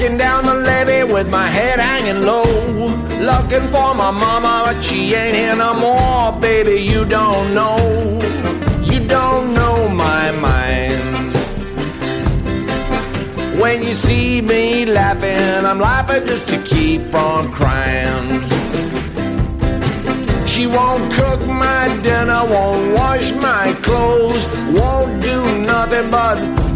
Walking down the levee with my head hanging low. Looking for my mama, but she ain't here no more. Baby, you don't know. You don't know my mind. When you see me laughing, I'm laughing just to keep from crying. She won't cook my dinner, won't wash my clothes, won't do nothing but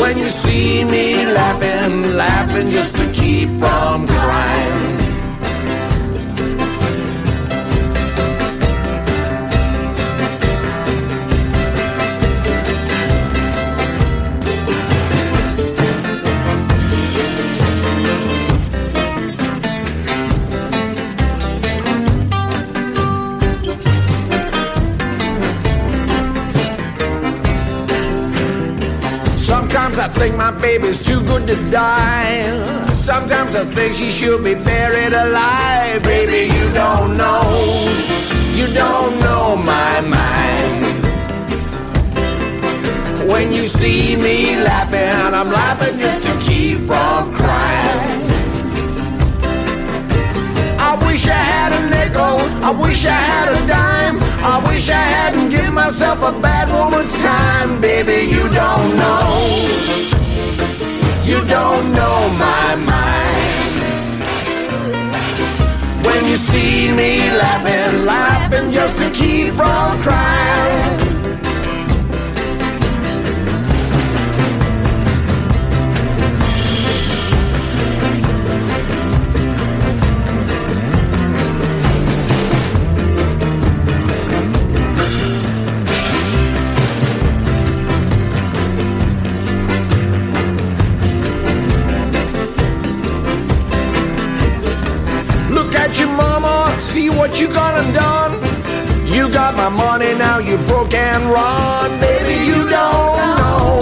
When you see me laughing, laughing just to keep from think my baby's too good to die. Sometimes I think she should be buried alive. Baby, you don't know. You don't know my mind. When you see me laughing, I'm laughing just to keep from crying. I wish I had a dime. I wish I hadn't given myself a bad woman's time. Baby, you don't know. You don't know my mind. When you see me laughing, laughing just to keep from crying. You gone and done. You got my money, now you broke and run. Baby, you don't know,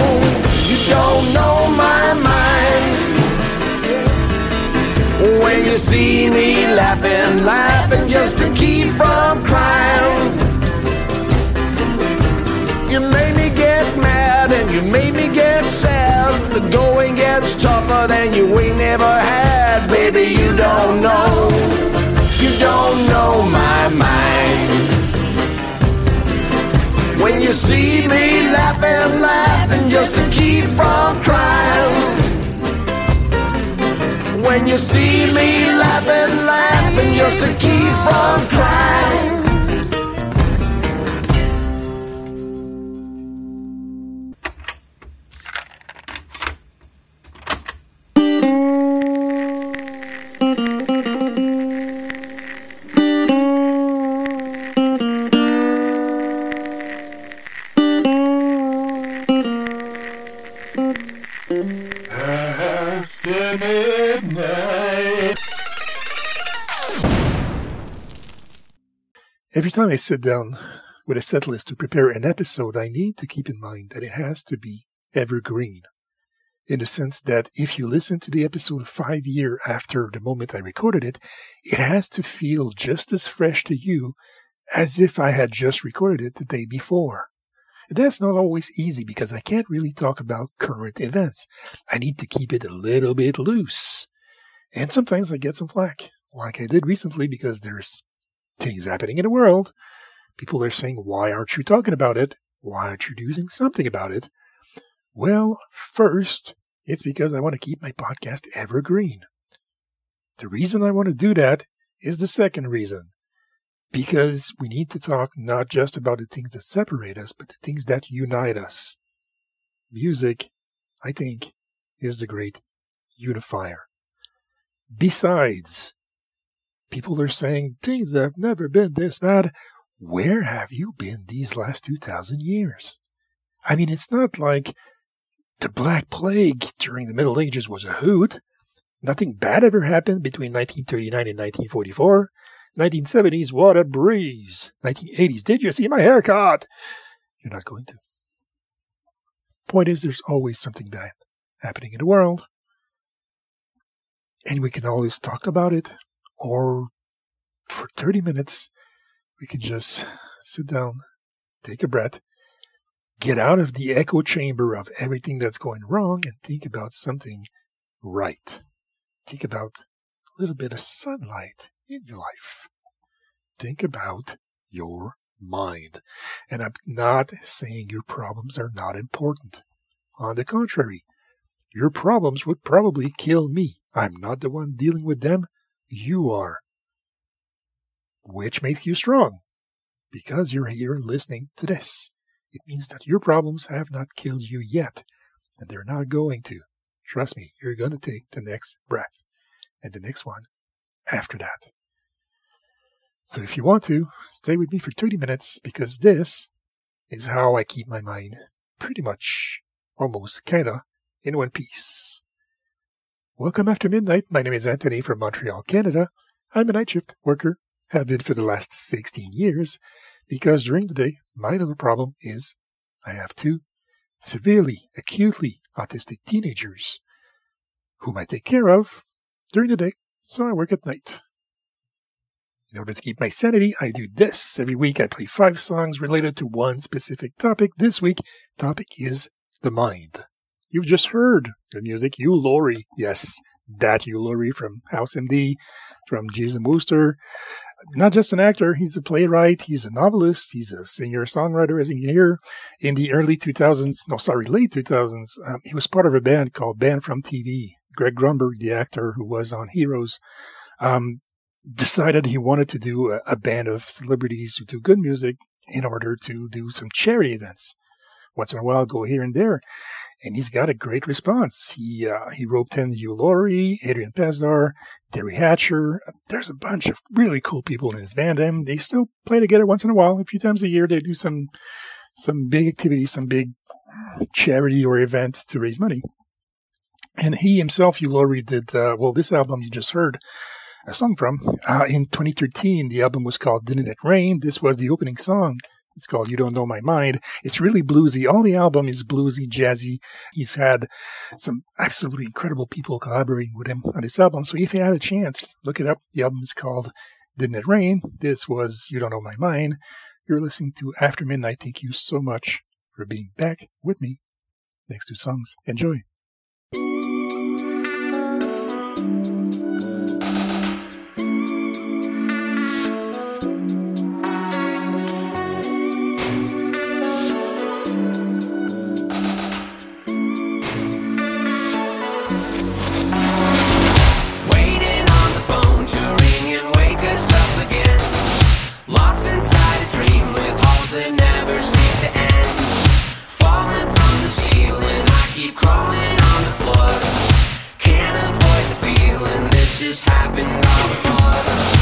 you don't know my mind. When you see me laughing, laughing just to keep from crying. You made me get mad and you made me get sad. The going gets tougher than you ain't never had. Baby, you don't know. You don't know my mind. When you see me laughing, laughing just to keep from crying. When you see me laughing, laughing just to keep from crying. After midnight. Every time I sit down with a set list to prepare an episode, I need to keep in mind that it has to be evergreen. In the sense that if you listen to the episode five years after the moment I recorded it, it has to feel just as fresh to you as if I had just recorded it the day before. That's not always easy because I can't really talk about current events. I need to keep it a little bit loose. And sometimes I get some flack, like I did recently because there's things happening in the world. People are saying, why aren't you talking about it? Why aren't you doing something about it? Well, first, it's because I want to keep my podcast evergreen. The reason I want to do that is the second reason. Because we need to talk not just about the things that separate us, but the things that unite us. Music, I think, is the great unifier. Besides, people are saying things have never been this bad. Where have you been these last 2,000 years? I mean, it's not like the Black Plague during the Middle Ages was a hoot. Nothing bad ever happened between 1939 and 1944. 1970s, what a breeze. 1980s, did you see my haircut? You're not going to. Point is, there's always something bad happening in the world. And we can always talk about it, or for 30 minutes, we can just sit down, take a breath, get out of the echo chamber of everything that's going wrong, and think about something right. Think about a little bit of sunlight in your life. Think about your mind. And I'm not saying your problems are not important. On the contrary, your problems would probably kill me. I'm not the one dealing with them. You are. Which makes you strong. Because you're here listening to this. It means that your problems have not killed you yet. And they're not going to. Trust me, you're going to take the next breath. And the next one after that. So if you want to, stay with me for 30 minutes because this is how I keep my mind pretty much, almost, kinda, in one piece. Welcome after midnight. My name is Anthony from Montreal, Canada. I'm a night shift worker, have been for the last 16 years, because during the day, my little problem is I have two severely, acutely autistic teenagers whom I take care of during the day, so I work at night. In order to keep my sanity, I do this. Every week I play five songs related to one specific topic. This week, topic is the mind. You've just heard the music, Hugh Laurie. Yes, that Hugh Laurie from House MD, from Jeeves and Wooster. Not just an actor, he's a playwright, he's a novelist, he's a singer-songwriter, as you hear. In the early 2000s, no, sorry, late 2000s, um, he was part of a band called Band from TV. Greg Grunberg, the actor who was on Heroes, um, decided he wanted to do a, a, band of celebrities who do good music in order to do some charity events. Once in a while, go here and there. And he's got a great response. He uh, he roped in Hugh Laurie, Adrian Pasdar, Teri Hatcher. There's a bunch of really cool people in his band, and they still play together once in a while. A few times a year, they do some some big activity, some big charity or event to raise money. And he himself, Hugh Laurie, did uh, well. This album you just heard a song from. Uh, in 2013, the album was called Didn't It Rain? This was the opening song. It's called You Don't Know My Mind. It's really bluesy. All the album is bluesy, jazzy. He's had some absolutely incredible people collaborating with him on this album. So if you have a chance, look it up. The album is called Didn't It Rain? This was You Don't Know My Mind. You're listening to After Midnight. Thank you so much for being back with me. Next two songs. Enjoy. Keep just happened all for. fun.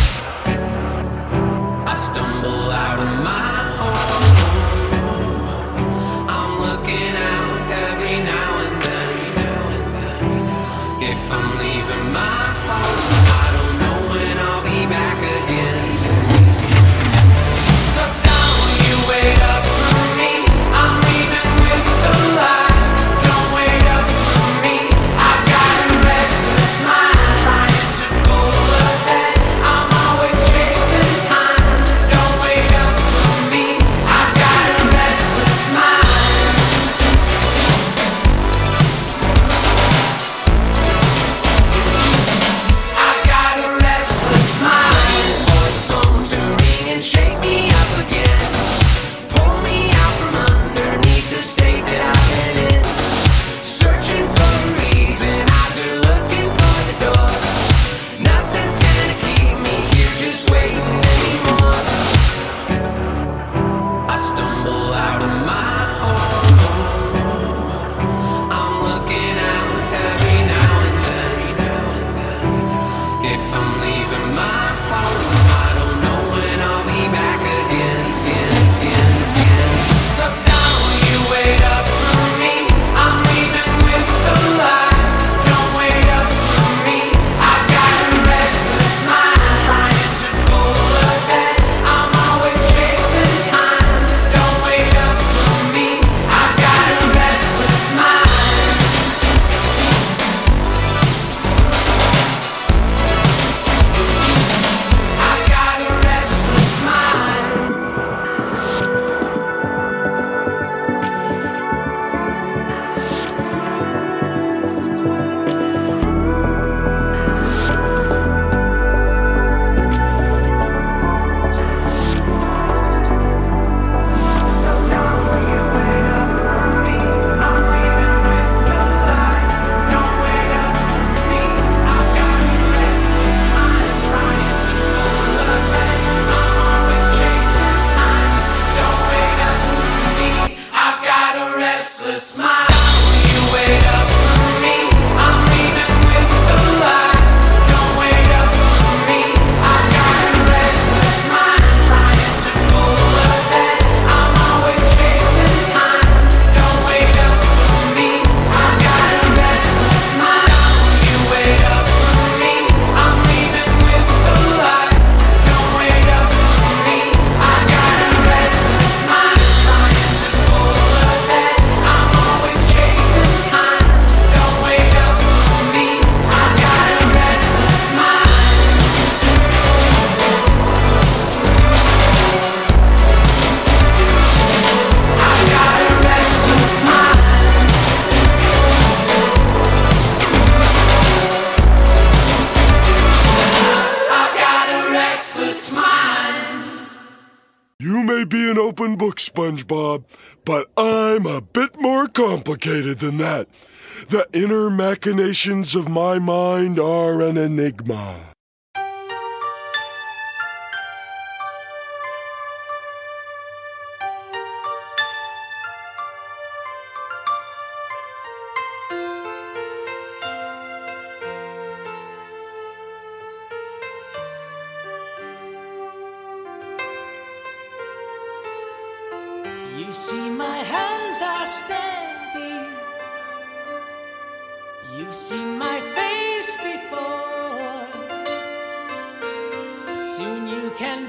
SpongeBob, but I'm a bit more complicated than that. The inner machinations of my mind are an enigma.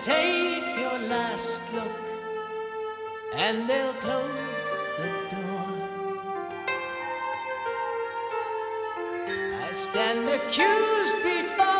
take your last look, and they'll close the door. I stand accused before.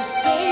to say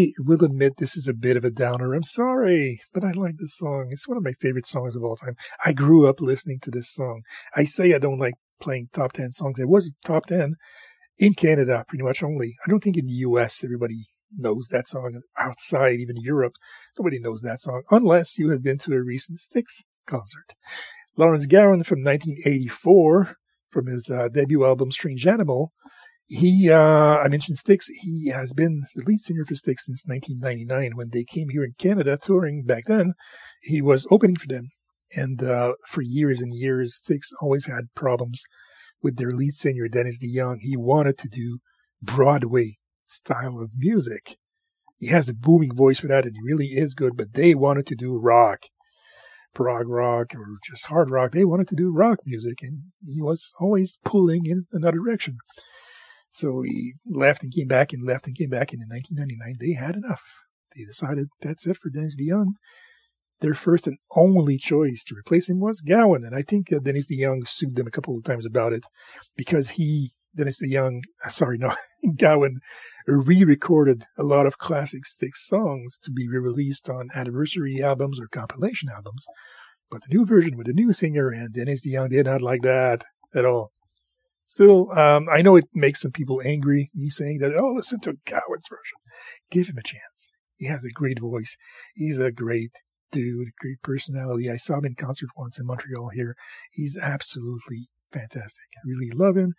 I will admit this is a bit of a downer. I'm sorry, but I like this song. It's one of my favorite songs of all time. I grew up listening to this song. I say I don't like playing top 10 songs. It was top 10 in Canada, pretty much only. I don't think in the US everybody knows that song. Outside, even Europe, nobody knows that song unless you have been to a recent Styx concert. Lawrence Gowan from 1984 from his uh, debut album Strange Animal. He, uh, I mentioned Styx. He has been the lead singer for Styx since 1999 when they came here in Canada touring back then. He was opening for them. And, uh, for years and years, Styx always had problems with their lead singer, Dennis DeYoung. He wanted to do Broadway style of music. He has a booming voice for that and he really is good, but they wanted to do rock prog rock or just hard rock. They wanted to do rock music, and he was always pulling in another direction. So he left and came back and left and came back. And in 1999, they had enough. They decided that's it for Dennis DeYoung. Their first and only choice to replace him was Gowan. And I think uh, Dennis DeYoung sued them a couple of times about it because he, Dennis DeYoung, sorry, no, Gowan re-recorded a lot of classic Styx songs to be re-released on anniversary albums or compilation albums. But the new version with a new singer and Dennis DeYoung did not like that at all. Still, um, I know it makes some people angry, me saying that, oh, listen to Gowan's version. Give him a chance. He has a great voice. He's a great dude, great personality. I saw him in concert once in Montreal here. He's absolutely fantastic. I really love him.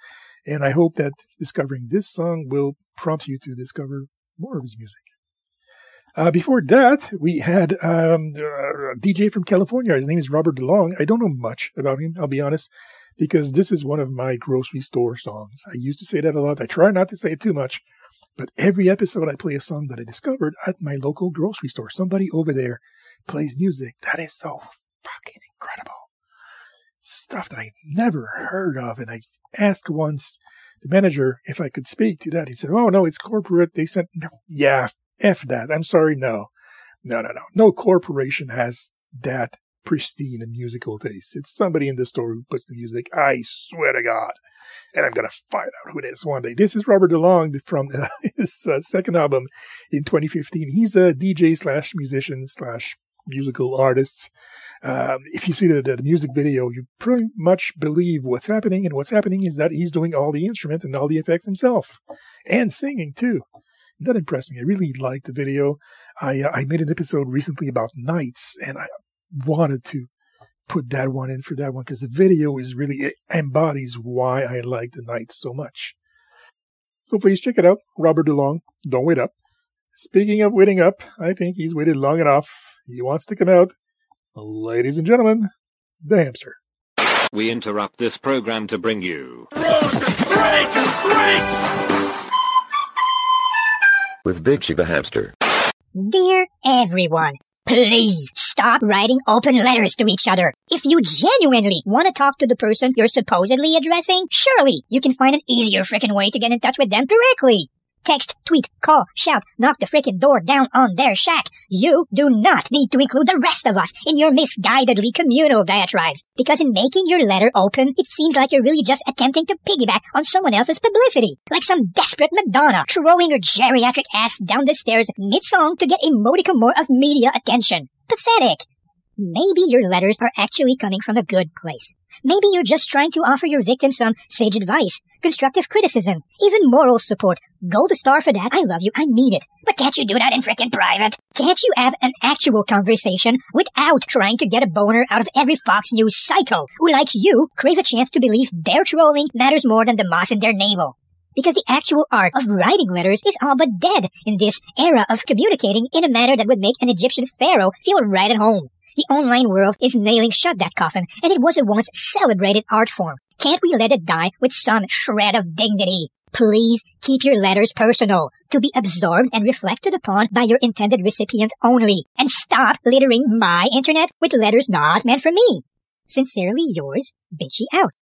And I hope that discovering this song will prompt you to discover more of his music. Uh, before that, we had um, a DJ from California. His name is Robert DeLong. I don't know much about him, I'll be honest, because this is one of my grocery store songs. I used to say that a lot. I try not to say it too much, but every episode I play a song that I discovered at my local grocery store. Somebody over there plays music. That is so fucking incredible. Stuff that I never heard of. And I asked once the manager if I could speak to that. He said, Oh, no, it's corporate. They sent, no, yeah, F that. I'm sorry. No, no, no, no. No corporation has that pristine and musical taste. It's somebody in the store who puts the music. I swear to God. And I'm to find out who it is one day. This is Robert DeLong from uh, his uh, second album in 2015. He's a DJ slash musician slash musical artist. Um, if you see the, the, music video, you pretty much believe what's happening. And what's happening is that he's doing all the instrument and all the effects himself and singing too. That impressed me. I really liked the video. I, uh, I made an episode recently about nights and I wanted to put that one in for that one because the video is really, it embodies why I like the nights so much. So please check it out. Robert DeLong. Don't wait up. Speaking of waiting up, I think he's waited long enough. He wants to come out. Ladies and gentlemen, the hamster. We interrupt this program to bring you. With Big Chief the Hamster. Dear everyone, please stop writing open letters to each other. If you genuinely want to talk to the person you're supposedly addressing, surely you can find an easier freaking way to get in touch with them directly. Text, tweet, call, shout, knock the freaking door down on their shack. You do not need to include the rest of us in your misguidedly communal diatribes. Because in making your letter open, it seems like you're really just attempting to piggyback on someone else's publicity. Like some desperate Madonna throwing her geriatric ass down the stairs mid-song to get a modicum more of media attention. Pathetic. Maybe your letters are actually coming from a good place. Maybe you're just trying to offer your victim some sage advice, constructive criticism, even moral support. Gold star for that. I love you. I need it. But can't you do that in frickin' private? Can't you have an actual conversation without trying to get a boner out of every Fox News psycho who, like you, crave a chance to believe their trolling matters more than the moss in their navel? Because the actual art of writing letters is all but dead in this era of communicating in a manner that would make an Egyptian pharaoh feel right at home. The online world is nailing shut that coffin, and it was a once celebrated art form. Can't we let it die with some shred of dignity? Please keep your letters personal, to be absorbed and reflected upon by your intended recipient only, and stop littering my internet with letters not meant for me. Sincerely yours, Bitchy out.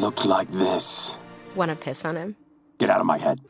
looked like this. Wanna piss on him? Get out of my head.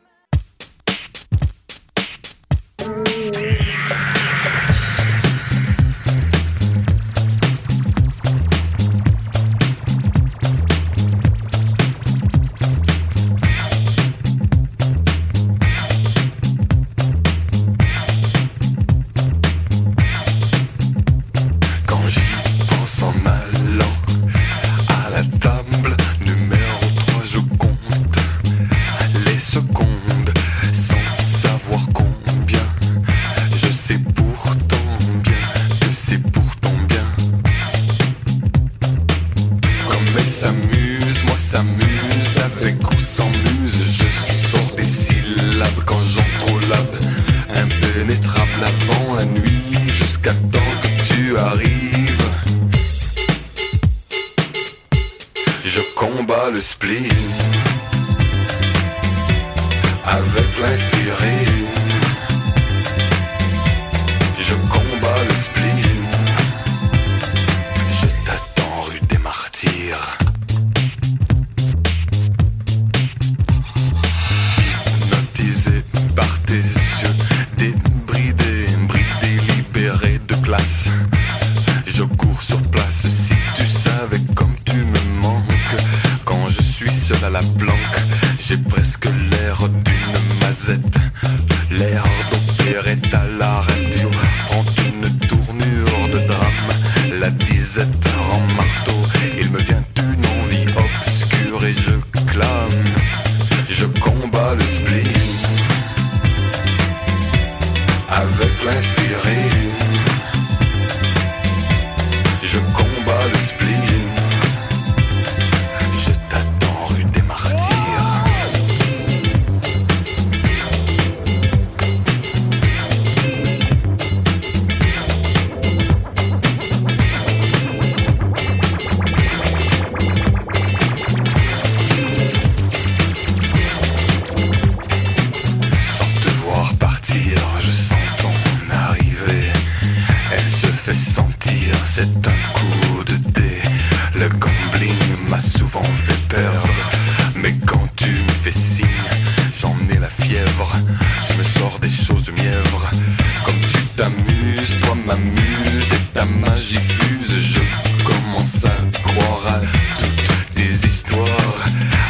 t'amuses, toi m'amuses et ta magie fuse. Je commence à croire à toutes tes histoires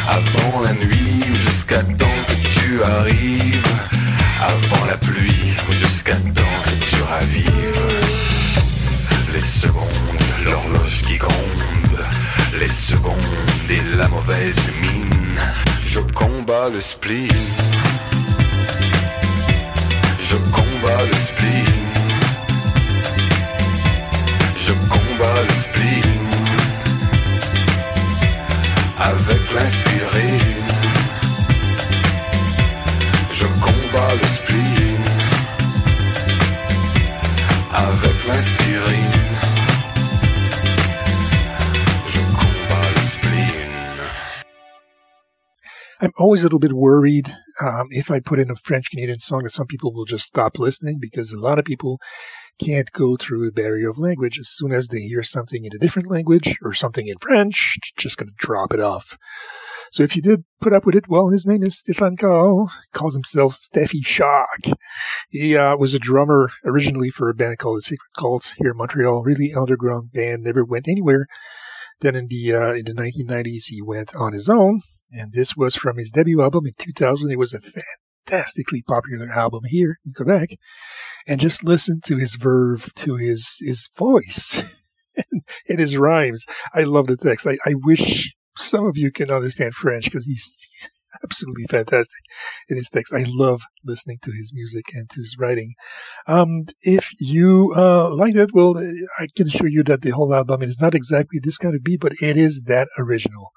avant la nuit ou jusqu'à temps que tu arrives, avant la pluie ou jusqu'à temps que tu ravives. Les secondes, l'horloge qui gronde, les secondes et la mauvaise mine. Je combats le spleen. Je combats le spleen. I'm always a little bit worried um, if I put in a French Canadian song that some people will just stop listening because a lot of people can't go through a barrier of language. As soon as they hear something in a different language or something in French, just going to drop it off. So if you did put up with it, well, his name is Stéphane Carl, calls himself Stefie Shock. He uh, was a drummer originally for a band called The Secret Cults here in Montreal, really underground band, never went anywhere. Then in the uh, in the 1990s, he went on his own, and this was from his debut album in 2000. It was a fantastically popular album here in Quebec, and just listen to his verve, to his his voice, and, his rhymes. I love the text. I, I wish some of you can understand French because he's absolutely fantastic in his text. I love listening to his music and to his writing. Um, if you uh, like that, well, I can assure you that the whole album is not exactly this kind of beat, but it is that original.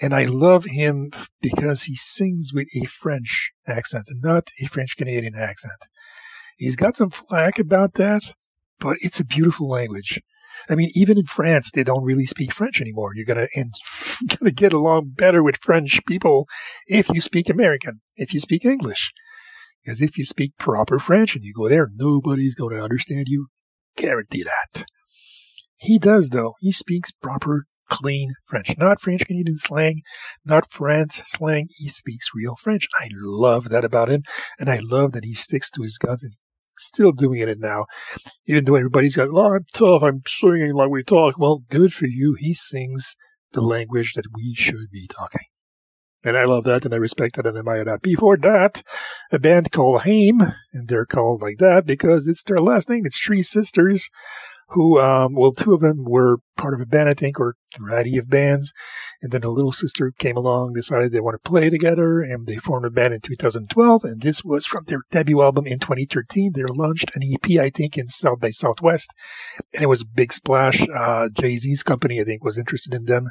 And I love him because he sings with a French accent not a French Canadian accent. He's got some flack about that, but it's a beautiful language. I mean, even in France, they don't really speak French anymore. You're gonna and gonna get along better with French people if you speak American, if you speak English. Because if you speak proper French and you go there, nobody's gonna understand you. Guarantee that. He does though. He speaks proper, clean French. Not French Canadian slang, not France slang. He speaks real French. I love that about him. And I love that he sticks to his guns and still doing it now. Even though everybody's got, oh, I'm tough, I'm singing like we talk. Well, good for you. He sings the language that we should be talking. And I love that and I respect that and admire that. Before that, a band called Haim, and they're called like that because it's their last name. It's three sisters who, um, well, two of them were part of a band, I think, or variety of bands. And then a little sister came along, decided they want to play together, and they formed a band in 2012. And this was from their debut album in 2013. They launched an EP, I think, in South by Southwest, and it was a big splash. Uh, Jay Z's company, I think, was interested in them.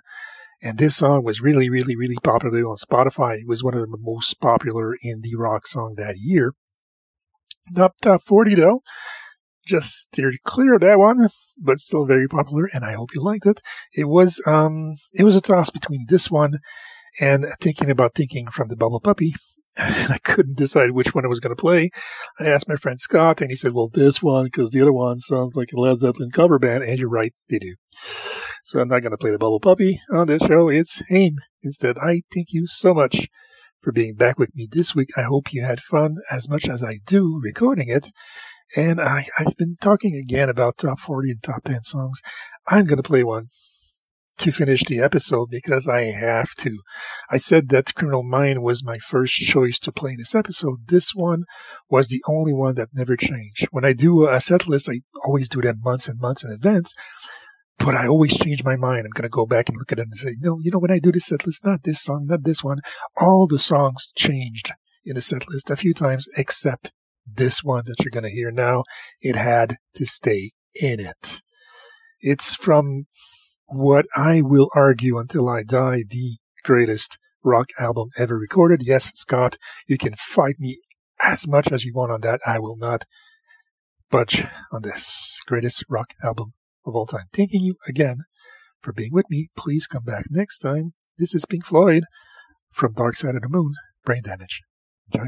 And this song was really, really, really popular on Spotify. It was one of the most popular indie rock song that year. Not top 40 though just steered clear of that one, but still very popular, and I hope you liked it. It was um it was a toss between this one and thinking about thinking from the Bubble Puppy. And I couldn't decide which one I was going to play. I asked my friend Scott, and he said, "Well, this one because the other one sounds like a Led Zeppelin cover band." And you're right, they do. So I'm not going to play the Bubble Puppy on this show. It's Haim instead. I thank you so much for being back with me this week. I hope you had fun as much as I do recording it. And I, I've been talking again about top 40 and top 10 songs. I'm going to play one to finish the episode because I have to. I said that Criminal Mind was my first choice to play in this episode. This one was the only one that never changed. When I do a set list, I always do that months and months in advance. But I always change my mind. I'm going to go back and look at it and say, no, you know, when I do this set list, not this song, not this one. All the songs changed in the set list a few times, except this one that you're going to hear now. It had to stay in it. It's from what I will argue until I die, the greatest rock album ever recorded. Yes, Scott, you can fight me as much as you want on that. I will not budge on this greatest rock album of all time. Thanking you again for being with me. Please come back next time. This is Pink Floyd from Dark Side of the Moon, Brain Damage. Enjoy.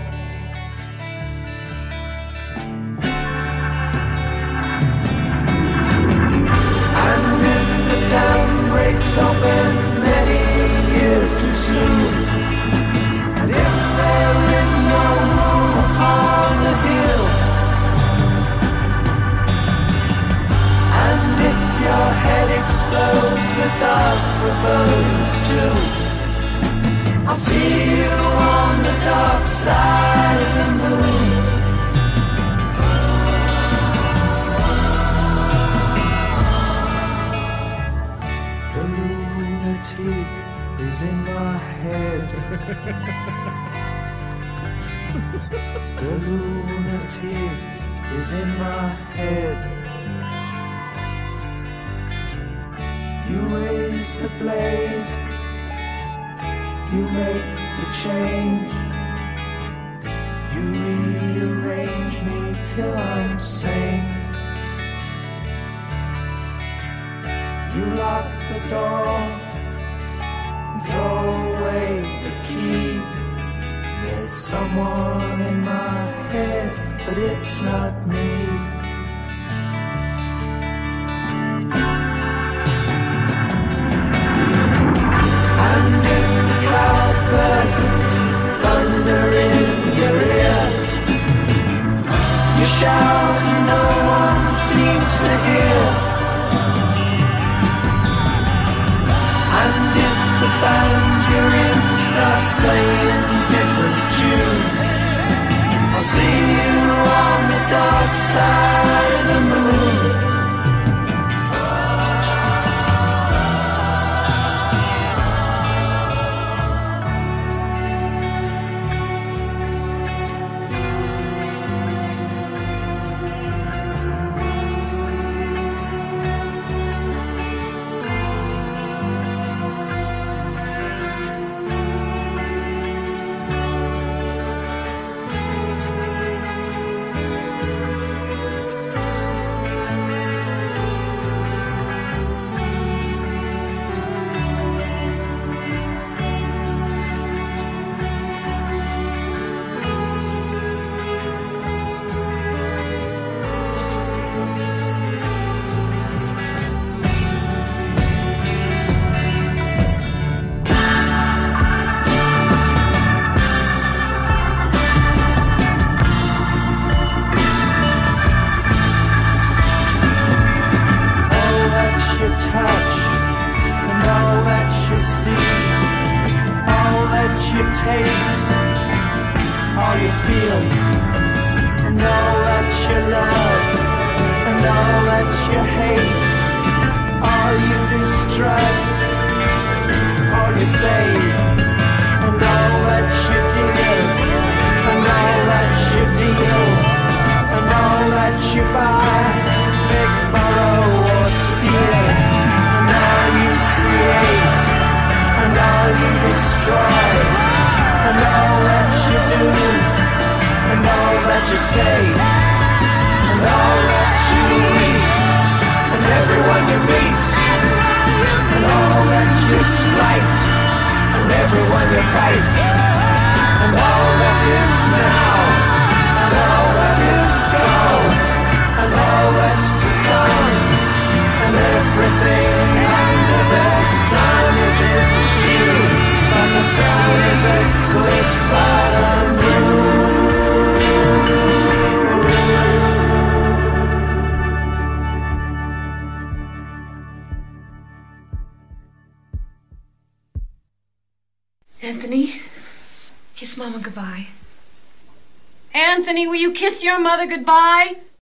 Side you hate, all you distrust, all you save, and all that you give, and all that you deal, and all that you buy. Big borrow or steal, and all you create, and all you destroy, and all that you do, and all that you say, and all that you and all that you and everyone you fight, and all that is now, and all that is gone and all that's to come, and everything under the sun is in June, but the sun is eclipsed by the moon. Mama goodbye. Anthony, will you kiss your mother goodbye?